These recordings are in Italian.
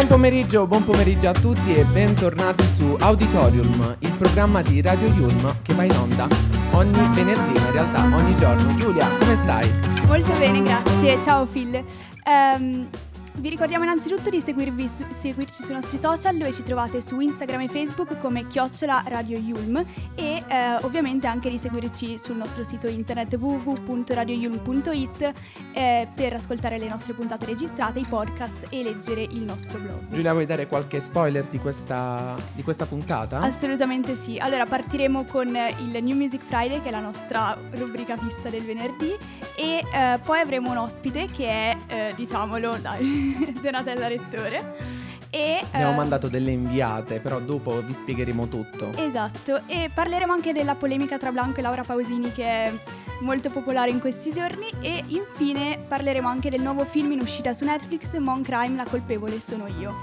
Buon pomeriggio, buon pomeriggio a tutti e bentornati su Auditorium, il programma di Radio Yulm che va in onda ogni venerdì, in realtà ogni giorno. Giulia, come stai? Molto bene, grazie. Ciao Phil. Um, vi ricordiamo innanzitutto di su, seguirci sui nostri social dove ci trovate su Instagram e Facebook come chiocciola Radio Yulm e eh, ovviamente anche di seguirci sul nostro sito internet www.radioyulm.it eh, per ascoltare le nostre puntate registrate, i podcast e leggere il nostro blog. Giulia, vuoi dare qualche spoiler di questa, di questa puntata? Assolutamente sì. Allora partiremo con il New Music Friday che è la nostra rubrica fissa del venerdì e eh, poi avremo un ospite che è, eh, diciamolo, dai Donatella Rettore. E, Abbiamo uh, mandato delle inviate, però dopo vi spiegheremo tutto. Esatto, e parleremo anche della polemica tra Blanco e Laura Pausini che è molto popolare in questi giorni e infine parleremo anche del nuovo film in uscita su Netflix, Mon Crime, la colpevole sono io.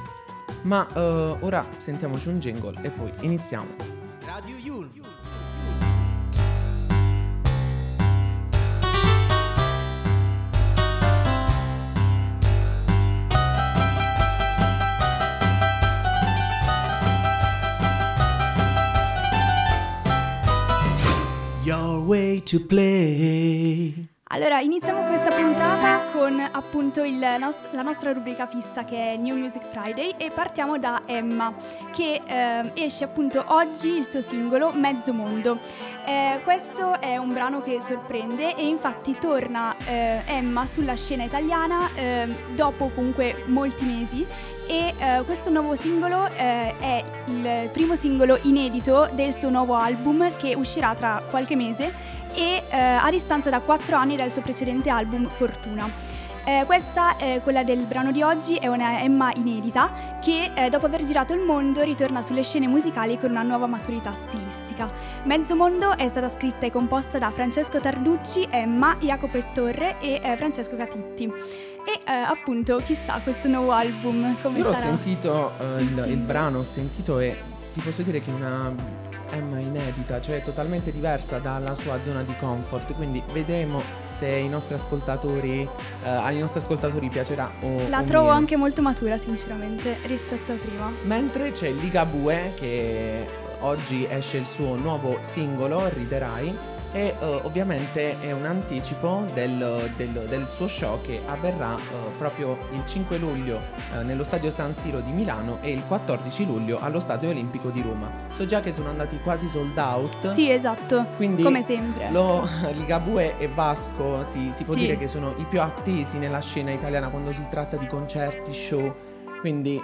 Ma uh, ora sentiamoci un jingle e poi iniziamo. Radio Yul. To play. Allora, iniziamo questa puntata con appunto nost- la nostra rubrica fissa che è New Music Friday e partiamo da Emma che eh, esce appunto oggi il suo singolo Mezzo Mondo. Eh, questo è un brano che sorprende e infatti torna eh, Emma sulla scena italiana ehm, dopo comunque molti mesi e eh, questo nuovo singolo eh, è il primo singolo inedito del suo nuovo album che uscirà tra qualche mese e eh, a distanza da 4 anni dal suo precedente album Fortuna. Eh, questa, eh, quella del brano di oggi, è una Emma inedita che eh, dopo aver girato il mondo ritorna sulle scene musicali con una nuova maturità stilistica. Mezzo Mondo è stata scritta e composta da Francesco Tarducci, Emma, Jacopo Torre e eh, Francesco Catitti. E eh, appunto, chissà, questo nuovo album come Io sarà? Io ho sentito eh, il, sì. il brano, ho sentito e ti posso dire che è Emma inedita, cioè totalmente diversa dalla sua zona di comfort, quindi vedremo se ai nostri ascoltatori, eh, ai nostri ascoltatori piacerà o La o trovo meno. anche molto matura sinceramente rispetto a prima. Mentre c'è Ligabue che oggi esce il suo nuovo singolo, Riderai e uh, ovviamente è un anticipo del, del, del, suo show che avverrà uh, proprio il 5 luglio uh, nello stadio San Siro di Milano e il 14 luglio allo stadio olimpico di Roma. So già che sono andati quasi sold out. Sì, esatto. Quindi come sempre. Lo, Ligabue e Vasco si, si può sì. dire che sono i più attesi nella scena italiana quando si tratta di concerti, show. Quindi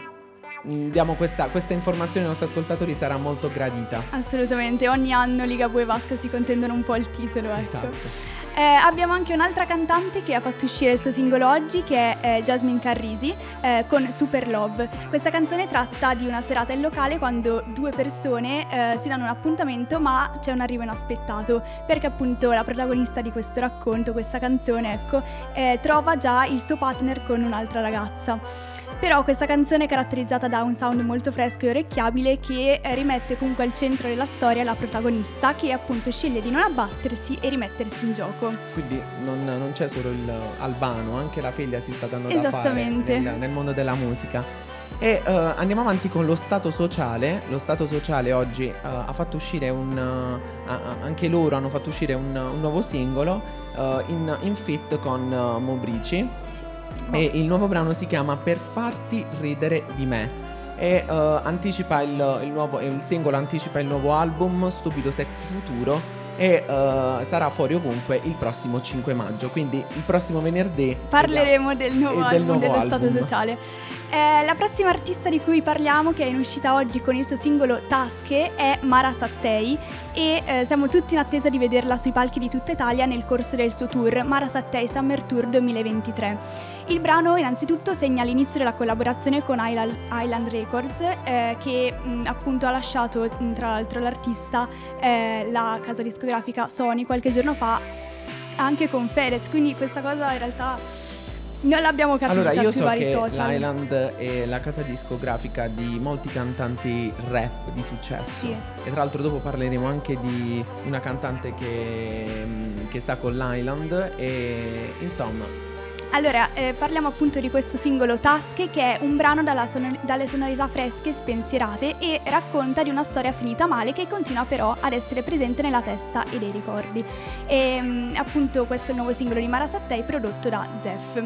diamo questa, questa, informazione ai nostri ascoltatori sarà molto gradita. Assolutamente, ogni anno Liga Bue e Vasco si contendono un po' il titolo. Ecco. Esatto. Eh, abbiamo anche un'altra cantante che ha fatto uscire il suo singolo oggi, che è eh, Jasmine Carrisi, eh, con Super Love. Questa canzone tratta di una serata in locale quando due persone eh, si danno un appuntamento ma c'è un arrivo inaspettato, perché appunto la protagonista di questo racconto, questa canzone, ecco, eh, trova già il suo partner con un'altra ragazza. Però questa canzone è caratterizzata da un sound molto fresco e orecchiabile che eh, rimette comunque al centro della storia la protagonista che appunto sceglie di non abbattersi e rimettersi in gioco. Quindi non, non c'è solo il Albano, anche la figlia si sta dando da fare nel, nel mondo della musica. E uh, andiamo avanti con lo Stato sociale. Lo Stato sociale oggi uh, ha fatto uscire un. Uh, anche loro hanno fatto uscire un, un nuovo singolo in, in fit con Mobrici. Sì. E il nuovo brano si chiama Per farti ridere di me. E uh, anticipa il, il, nuovo, il singolo anticipa il nuovo album Stupido Sexy Futuro e uh, sarà fuori ovunque il prossimo 5 maggio. Quindi il prossimo venerdì parleremo del nuovo album del nuovo dello album. Stato Sociale. Eh, la prossima artista di cui parliamo, che è in uscita oggi con il suo singolo Tasche, è Mara Sattei, e eh, siamo tutti in attesa di vederla sui palchi di tutta Italia nel corso del suo tour Mara Sattei Summer Tour 2023. Il brano innanzitutto segna l'inizio della collaborazione con Island Records eh, che mh, appunto ha lasciato tra l'altro l'artista eh, la casa discografica Sony qualche giorno fa anche con Fedez, quindi questa cosa in realtà non l'abbiamo capita allora, io sui so vari che social. L'Island è la casa discografica di molti cantanti rap di successo. Sì. E tra l'altro dopo parleremo anche di una cantante che, che sta con l'Island e insomma allora, eh, parliamo appunto di questo singolo Tasche che è un brano sonor- dalle sonorità fresche e spensierate e racconta di una storia finita male che continua però ad essere presente nella testa e nei ricordi. E mm, appunto questo è il nuovo singolo di Mara prodotto da Zef.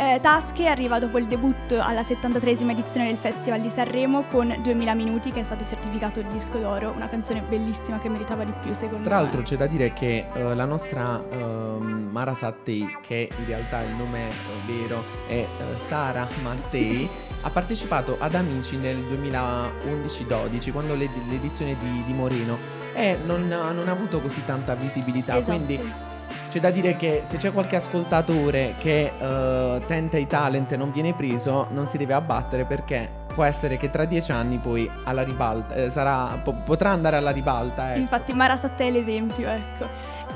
Eh, Tasche arriva dopo il debutto alla 73esima edizione del Festival di Sanremo con 2000 minuti che è stato certificato il disco d'oro, una canzone bellissima che meritava di più secondo Tra me. Tra l'altro c'è da dire che uh, la nostra uh, Mara Sattei, che in realtà il nome uh, vero è Sara Mattei, ha partecipato ad Amici nel 2011-12 quando l'edizione di, di Moreno e non, non, ha avuto così tanta visibilità, esatto. quindi c'è da dire che se c'è qualche ascoltatore che uh, tenta i talent e non viene preso, non si deve abbattere perché può essere che tra dieci anni poi alla ribalta eh, sarà, po- potrà andare alla ribalta. Ecco. Infatti Mara Sattei è l'esempio, ecco.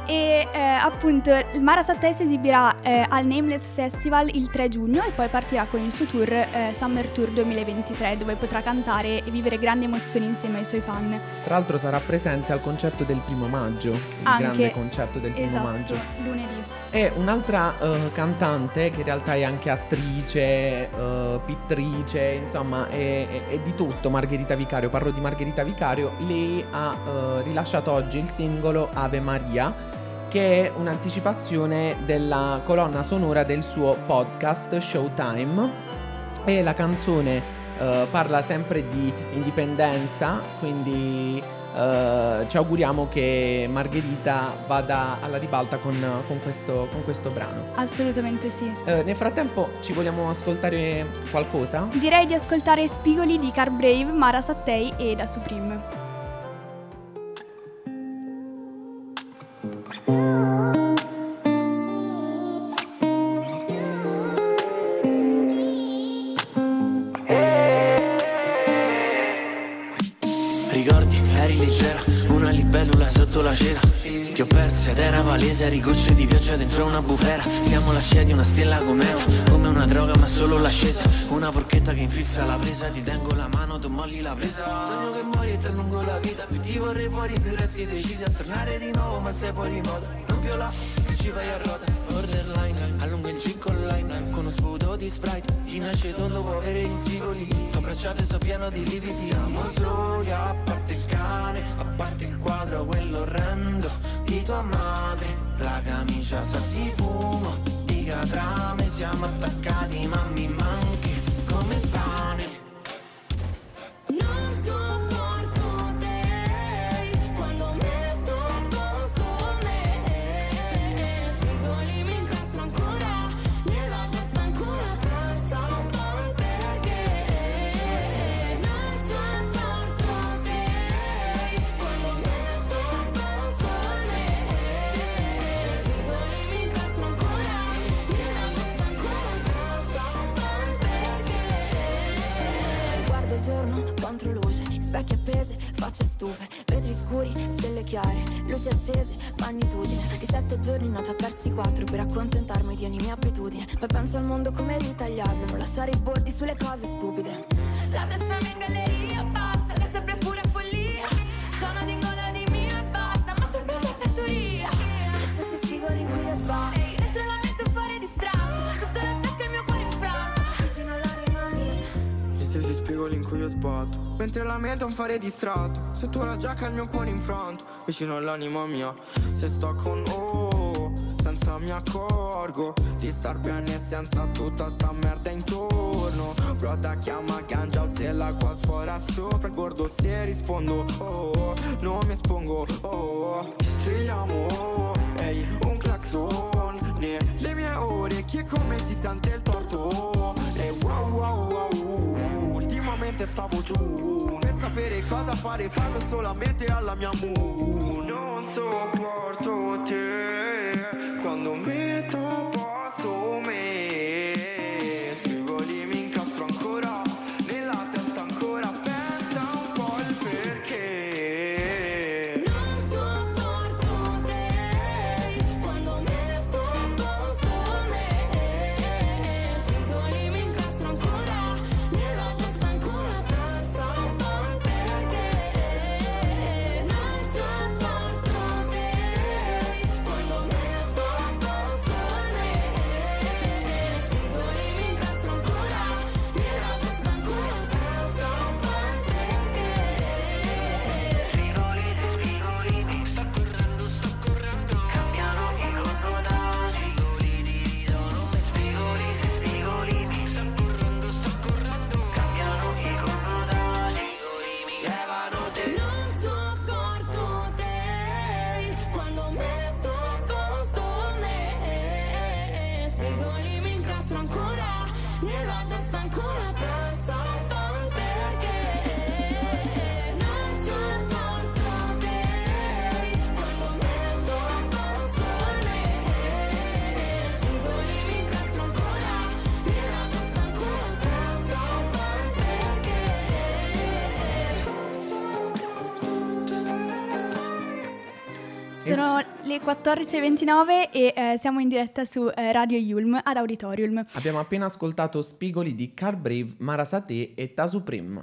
E eh, appunto Mara Sattei si esibirà eh, al Nameless Festival il 3 giugno e poi partirà con il suo tour eh, Summer Tour 2023 dove potrà cantare e vivere grandi emozioni insieme ai suoi fan. Tra l'altro sarà presente al concerto del primo maggio, il Anche, grande concerto del primo esatto, maggio. lunedì. E un'altra uh, cantante che in realtà è anche attrice, uh, pittrice, insomma è, è, di tutto Margherita Vicario, parlo di Margherita Vicario, lei ha uh, rilasciato oggi il singolo Ave Maria che è un'anticipazione della colonna sonora del suo podcast Showtime. E la canzone parla sempre di indipendenza, quindi Uh, ci auguriamo che Margherita vada alla ribalta con, con, questo, con questo, brano. Assolutamente sì. Uh, nel frattempo ci vogliamo ascoltare qualcosa? Direi di ascoltare Spigoli di Car Brave, Mara Sattei e Da Supreme. La cena Ti ho perso ed era palese Eri gocce di pioggia dentro una bufera. Siamo la scia di una stella cometa Come una droga ma solo l'ascesa. Una forchetta che infissa la presa Ti tengo la mano, tu molli la presa. Sogno che muori e ti allungo la vita Più ti vorrei fuori, più resti decisi a tornare di nuovo Ma sei fuori moda. Non viola, che ci vai a ruota Borderline, allungo il gin con lime Con uno sputo di sprite Chi nasce tondo può avere gli spigoli T'ho abbracciato e so pieno di lividi Siamo soli, a parte il cane A parte il quadro, quello orrendo Di tua madre La camicia sa di fumo Di catrame Siamo attaccati ma mi manchi Come il giorni ne ho già persi quattro Per accontentarmi di ogni mia abitudine. Poi penso al mondo come ritagliarlo Non lasciare i bordi sulle cose stupide. La testa mi in galleria passa Che sempre pure follia. Sono di gola di mio e basta Ma sempre la fattoria Gli stessi spigoli in cui io sbatto Dentro la metto fuori distratto. Sotto la giacca il mio cuore infranto. Vicino all'anima mia. Gli stessi spigoli in cui io sbatto Mentre la mente è un fare distratto. Sotto la giacca il mio cuore infranto Vicino all'anima mia Se sto con oh Senza mi accorgo Di star bene senza tutta sta merda intorno. Broda chiama ganja se l'acqua sfora sopra il bordo Se rispondo. Oh Non mi espongo. Oh Strilliamo oh Ehi un clacson Nelle mie orecchie come si sente il torto. E wow wow wow ultimamente stavo giù Nel sapere cosa fare parlo solamente alla mia mu Non sopporto te Quando metto Sono le 14.29 e eh, siamo in diretta su eh, Radio Yulm ad Auditorium. Abbiamo appena ascoltato Spigoli di Car Brave, Marasate e Tasuprim.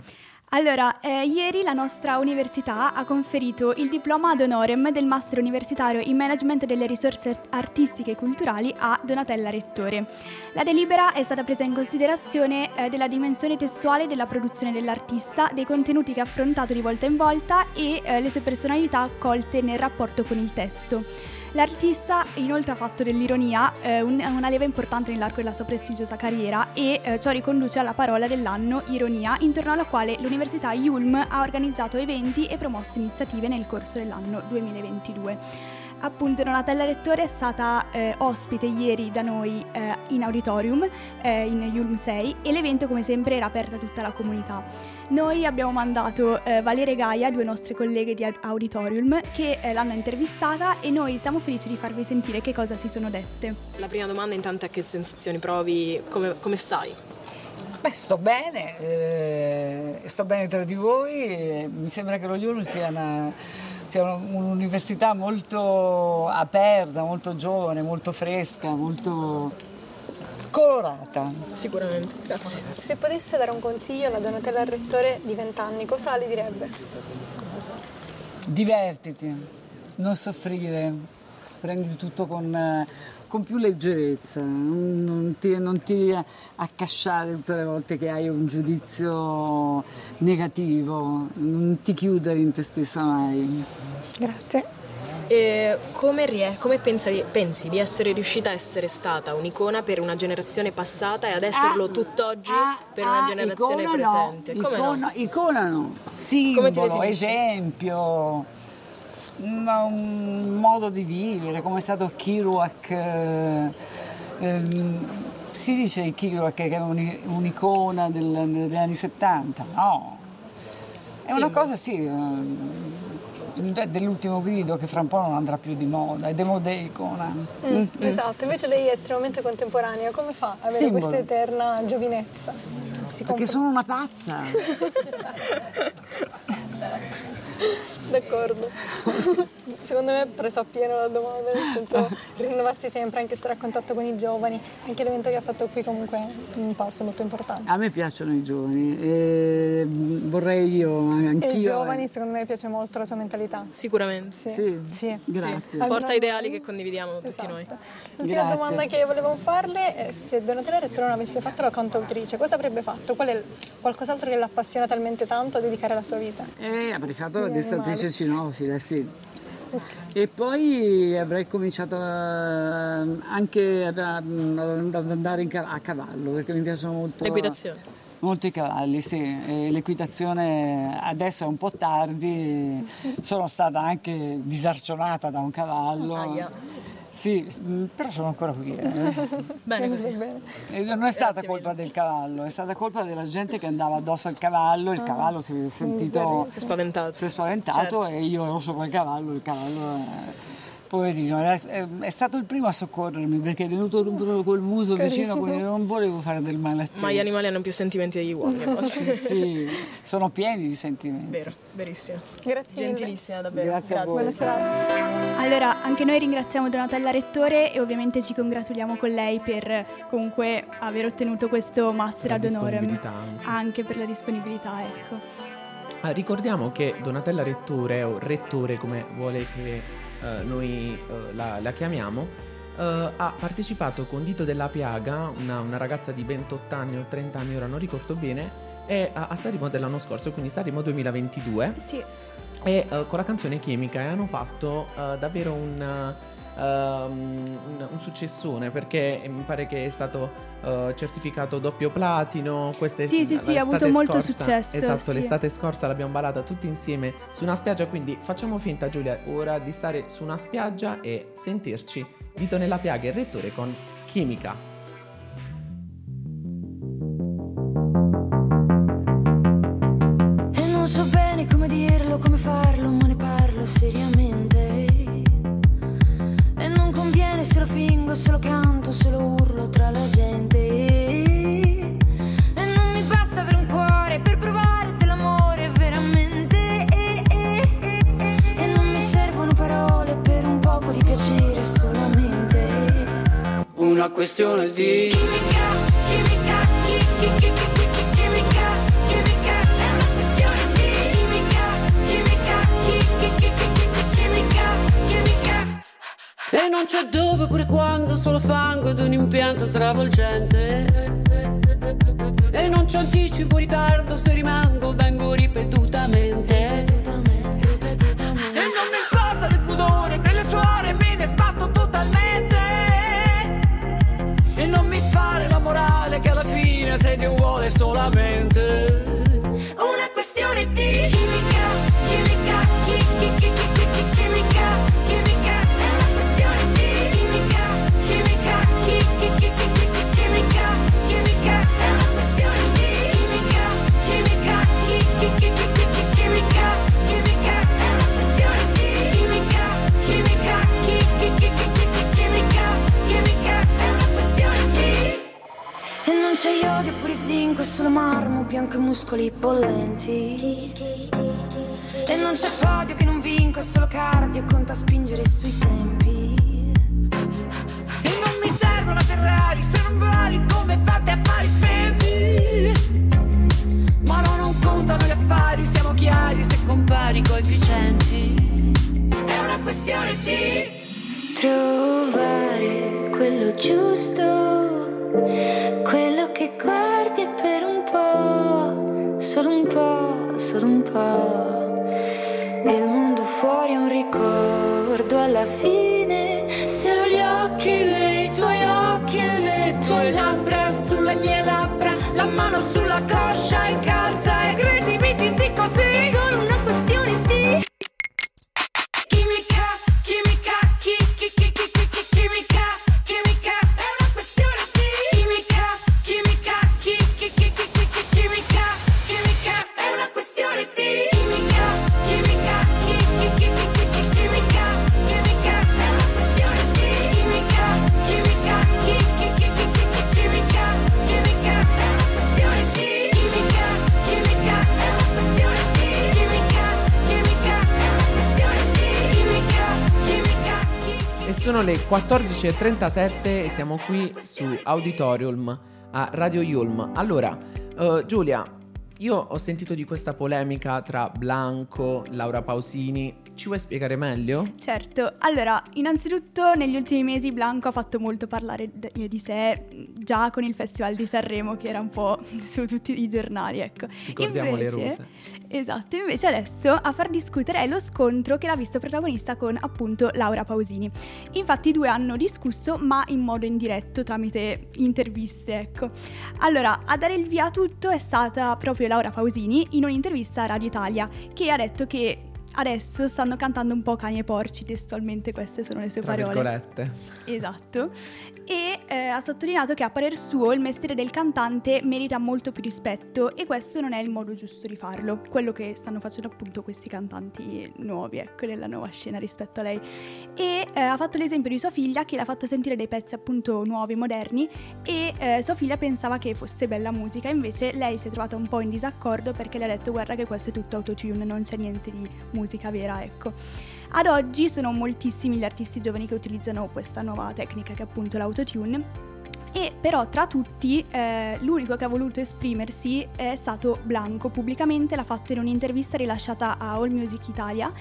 Allora, eh, ieri la nostra università ha conferito il diploma ad honorem del Master Universitario in Management delle Risorse Artistiche e Culturali a Donatella Rettore. La delibera è stata presa in considerazione eh, della dimensione testuale della produzione dell'artista, dei contenuti che ha affrontato di volta in volta e eh, le sue personalità accolte nel rapporto con il testo. L'artista inoltre ha fatto dell'ironia eh, un, una leva importante nell'arco della sua prestigiosa carriera e eh, ciò riconduce alla parola dell'anno ironia, intorno alla quale l'Università Yulm ha organizzato eventi e promosso iniziative nel corso dell'anno 2022. Appunto Donatella Rettore è stata eh, ospite ieri da noi eh, in auditorium eh, in Yulm 6 e l'evento come sempre era aperto a tutta la comunità. Noi abbiamo mandato eh, Valeria Gaia, due nostre colleghe di auditorium, che eh, l'hanno intervistata e noi siamo felici di farvi sentire che cosa si sono dette. La prima domanda intanto è che sensazioni provi, come, come stai? Beh, sto bene, eh, sto bene tra di voi, mi sembra che lo Yulm sia una sia un'università molto aperta, molto giovane, molto fresca, molto colorata. Sicuramente, grazie. Se potesse dare un consiglio alla Donatella al rettore di vent'anni, cosa le direbbe? Divertiti, non soffrire, prendi tutto con con più leggerezza, non ti, non ti accasciare tutte le volte che hai un giudizio negativo, non ti chiudere in te stessa mai. Grazie. E come, rie- come pensi, pensi, di essere riuscita a essere stata un'icona per una generazione passata e ad esserlo ah, tutt'oggi ah, per una ah, generazione presente? No, come icona, no? Icona no, simbolo, esempio un modo di vivere, come è stato Kiruak. Eh, ehm, si dice Kiruak che era un'icona del, degli anni 70, no. È sì. una cosa sì, eh, dell'ultimo grido che fra un po' non andrà più di moda, è demodeicona. Mm, mm. Esatto, invece lei è estremamente contemporanea, come fa a avere Simbolo. questa eterna giovinezza? Si Perché sono una pazza. D'accordo. Secondo me è preso appieno la domanda, nel senso rinnovarsi sempre, anche stare a contatto con i giovani. Anche l'evento che ha fatto qui comunque è un passo molto importante. A me piacciono i giovani e vorrei io, anch'io. E i giovani secondo me piace molto la sua mentalità. Sicuramente. Sì, sì. sì. grazie. Sì. Porta ideali che condividiamo esatto. tutti noi. L'ultima grazie. domanda che volevo farle è se Donatella Retro non avesse fatto la cantautrice, cosa avrebbe fatto? Qual è qualcos'altro che l'appassiona talmente tanto a dedicare la sua vita? Eh, avrei fatto la distanza fece cinofila, sì. E poi avrei cominciato anche ad andare a cavallo perché mi piacciono molto. L'equitazione? Molto i cavalli, sì. E l'equitazione adesso è un po' tardi, sono stata anche disarcionata da un cavallo. Ah, Sì, mm, però sono ancora qui. Eh. bene così. Bene. non è stata Grazie colpa mille. del cavallo, è stata colpa della gente che andava addosso al cavallo, il ah. cavallo si è sentito... Si è spaventato. Si è spaventato certo. e io ero sopra il cavallo, il cavallo... È Poverino, è, è, stato il primo a soccorrermi perché è venuto col muso vicino, quindi non volevo fare del male a te. Ma gli animali hanno più sentimenti degli uomini sì, sono pieni di sentimenti. Vero, verissimo. Grazie. Gentilissima, davvero. Grazie, Grazie. a voi. Buona Allora, anche noi ringraziamo Donatella Rettore e ovviamente ci congratuliamo con lei per comunque aver ottenuto questo master ad honorem. Anche per la disponibilità, ecco. Ah, ricordiamo che Donatella Rettore o Rettore come vuole che eh, noi eh, la, la, chiamiamo, eh, ha partecipato con Dito della Piaga, una, una, ragazza di 28 anni o 30 anni, ora non ricordo bene, e a, Sanremo dell'anno scorso, quindi Sanremo 2022. Sì. E con la canzone Chimica e hanno fatto davvero un un, un, successone perché mi pare che è stato uh, certificato doppio platino. Queste, sì, sì, sì, ha avuto molto scorsa, successo. Esatto, sì. l'estate scorsa l'abbiamo ballata tutti insieme su una spiaggia, quindi facciamo finta Giulia ora di stare su una spiaggia e sentirci dito nella piaga il rettore con chimica. Questione di chimica, chimica, chimica, è una questione di chimica, chimica. E non c'è dove pure quando solo fango ed un impianto travolgente E non c'è anticipo ritardo se rimango vengo ripetutamente E che alla fine se Dio vuole solamente. Una c'è iodio pure zinco, è solo marmo, bianco e muscoli bollenti. E non c'è podio che non vinco, è solo cardio, conta spingere sui tempi. E non mi serve una Ferrari se non vali come fate affari spenti. Ma no, non contano gli affari, siamo chiari se compari coefficienti. È una questione di trovare quello giusto quello che guardi è per un po', solo un po', solo un po'. Il mondo fuori è un ricordo alla fine. Se ho gli occhi nei tuoi occhi e le tue labbra sulle mie labbra, la mano sulla coscia e calza 14.37 e siamo qui su Auditorium a Radio Yulm. Allora, uh, Giulia, io ho sentito di questa polemica tra Blanco, Laura Pausini ci vuoi spiegare meglio? Certo, allora, innanzitutto negli ultimi mesi Blanco ha fatto molto parlare di sé già con il Festival di Sanremo che era un po' su tutti i giornali, ecco. Ricordiamo invece, le rose. Esatto, invece adesso a far discutere è lo scontro che l'ha visto protagonista con appunto Laura Pausini. Infatti i due hanno discusso ma in modo indiretto tramite interviste, ecco. Allora, a dare il via a tutto è stata proprio Laura Pausini in un'intervista a Radio Italia che ha detto che adesso stanno cantando un po' cani e porci, testualmente queste sono le sue Tra parole. Virgolette. Esatto e eh, ha sottolineato che a parer suo il mestiere del cantante merita molto più rispetto e questo non è il modo giusto di farlo, quello che stanno facendo appunto questi cantanti nuovi, ecco, nella nuova scena rispetto a lei. E eh, ha fatto l'esempio di sua figlia che l'ha fatto sentire dei pezzi appunto nuovi, moderni e eh, sua figlia pensava che fosse bella musica, invece lei si è trovata un po' in disaccordo perché le ha detto guarda che questo è tutto autotune, non c'è niente di musica vera, ecco. Ad oggi sono moltissimi gli artisti giovani che utilizzano questa nuova tecnica che è appunto l'autotune. E però tra tutti eh, l'unico che ha voluto esprimersi è stato Blanco, pubblicamente l'ha fatto in un'intervista rilasciata a All Music Italia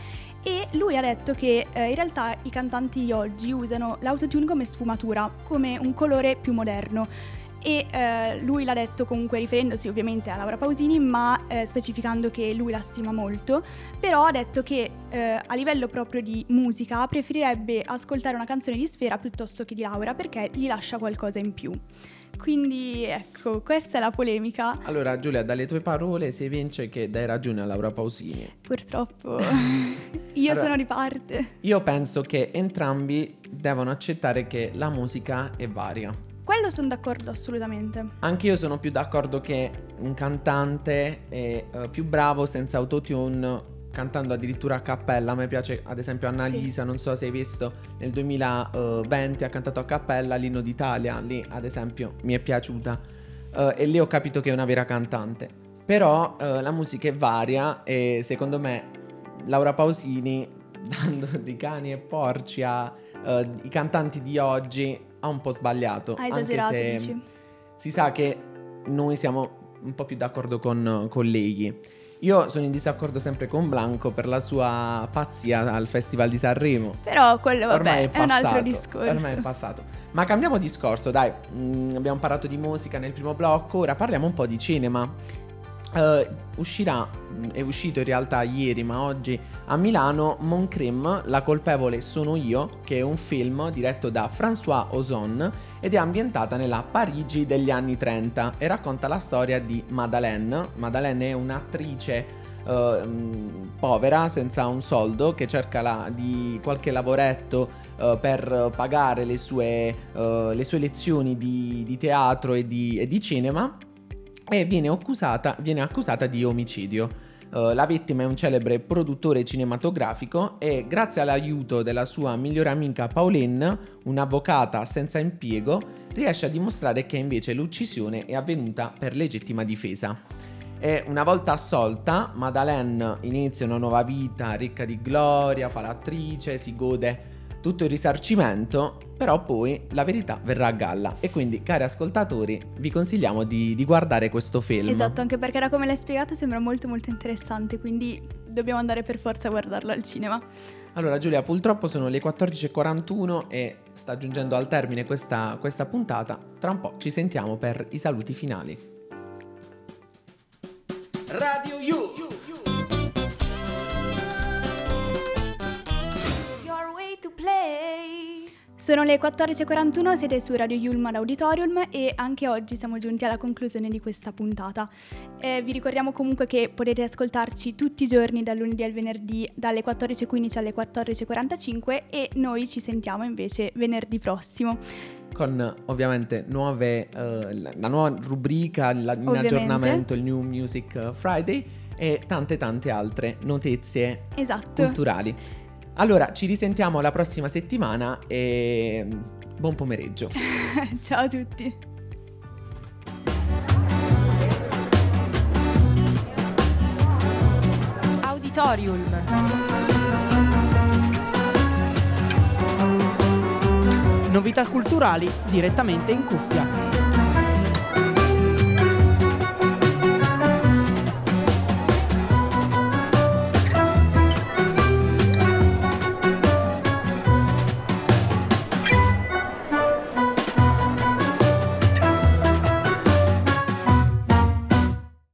e lui ha detto che eh, in realtà i cantanti di oggi usano l'autotune come sfumatura, come un colore più moderno e eh, lui l'ha detto comunque riferendosi ovviamente a Laura Pausini ma eh, specificando che lui la stima molto però ha detto che eh, a livello proprio di musica preferirebbe ascoltare una canzone di Sfera piuttosto che di Laura perché gli lascia qualcosa in più. Quindi ecco questa è la polemica. Allora Giulia dalle tue parole si evince che dai ragione a Laura Pausini. Purtroppo. Io allora, sono di parte. io penso che entrambi devono accettare che la musica è varia quello sono d'accordo assolutamente. Anche io sono più d'accordo che un cantante è uh, più bravo senza autotune cantando addirittura a cappella. A me piace ad esempio Annalisa, sì. non so se hai visto, nel 2020 ha cantato a cappella l'inno d'Italia, lì ad esempio mi è piaciuta uh, e lì ho capito che è una vera cantante. Però uh, la musica è varia e secondo me Laura Pausini, dando di cani e porci ai cantanti di oggi, ha un po' sbagliato. Ha esagerato, anche se dici. Si sa che noi siamo un po' più d'accordo con, con lei. Io sono in disaccordo sempre con Blanco per la sua pazzia al Festival di Sanremo. Però quello vabbè, Ormai è, passato, è un altro discorso. Ormai è passato. Ma cambiamo discorso, dai. Mm, abbiamo parlato di musica nel primo blocco, ora parliamo un po' di cinema. Uh, uscirà, mm, è uscito in realtà ieri ma oggi a Milano Mon Crime, La colpevole sono io, che è un film diretto da François Ozon ed è ambientata nella Parigi degli anni 30 e racconta la storia di Madeleine. Madeleine è un'attrice Uh, povera, senza un soldo, che cerca la, di qualche lavoretto uh, per pagare le sue, le sue lezioni di, di teatro e di, e di cinema e viene accusata, viene accusata di omicidio. Uh, la vittima è un celebre produttore cinematografico e grazie all'aiuto della sua migliore amica Pauline, un'avvocata senza impiego, riesce a dimostrare che invece l'uccisione è avvenuta per legittima difesa. E una volta assolta, Madeleine inizia una nuova vita ricca di gloria, fa l'attrice, si gode tutto il risarcimento, però poi la verità verrà a galla. E quindi, cari ascoltatori, vi consigliamo di, di guardare questo film. Esatto, anche perché da come l'hai spiegato sembra molto molto interessante, quindi dobbiamo andare per forza a guardarlo al cinema. Allora Giulia, purtroppo sono le 14.41 e sta giungendo al termine questa, questa puntata. Tra un po' ci sentiamo per i saluti finali. Radio You! Sono le 14.41, siete su Radio Yulma Auditorium e anche oggi siamo giunti alla conclusione di questa puntata. Eh, vi ricordiamo comunque che potete ascoltarci tutti i giorni dal lunedì al venerdì dalle 14.15 alle 14.45 e noi ci sentiamo invece venerdì prossimo con ovviamente nuove, uh, la nuova rubrica, la, in aggiornamento, il New Music Friday e tante tante altre notizie esatto. culturali. Allora, ci risentiamo la prossima settimana e buon pomeriggio. Ciao a tutti. Auditorium. Novità culturali direttamente in cuffia.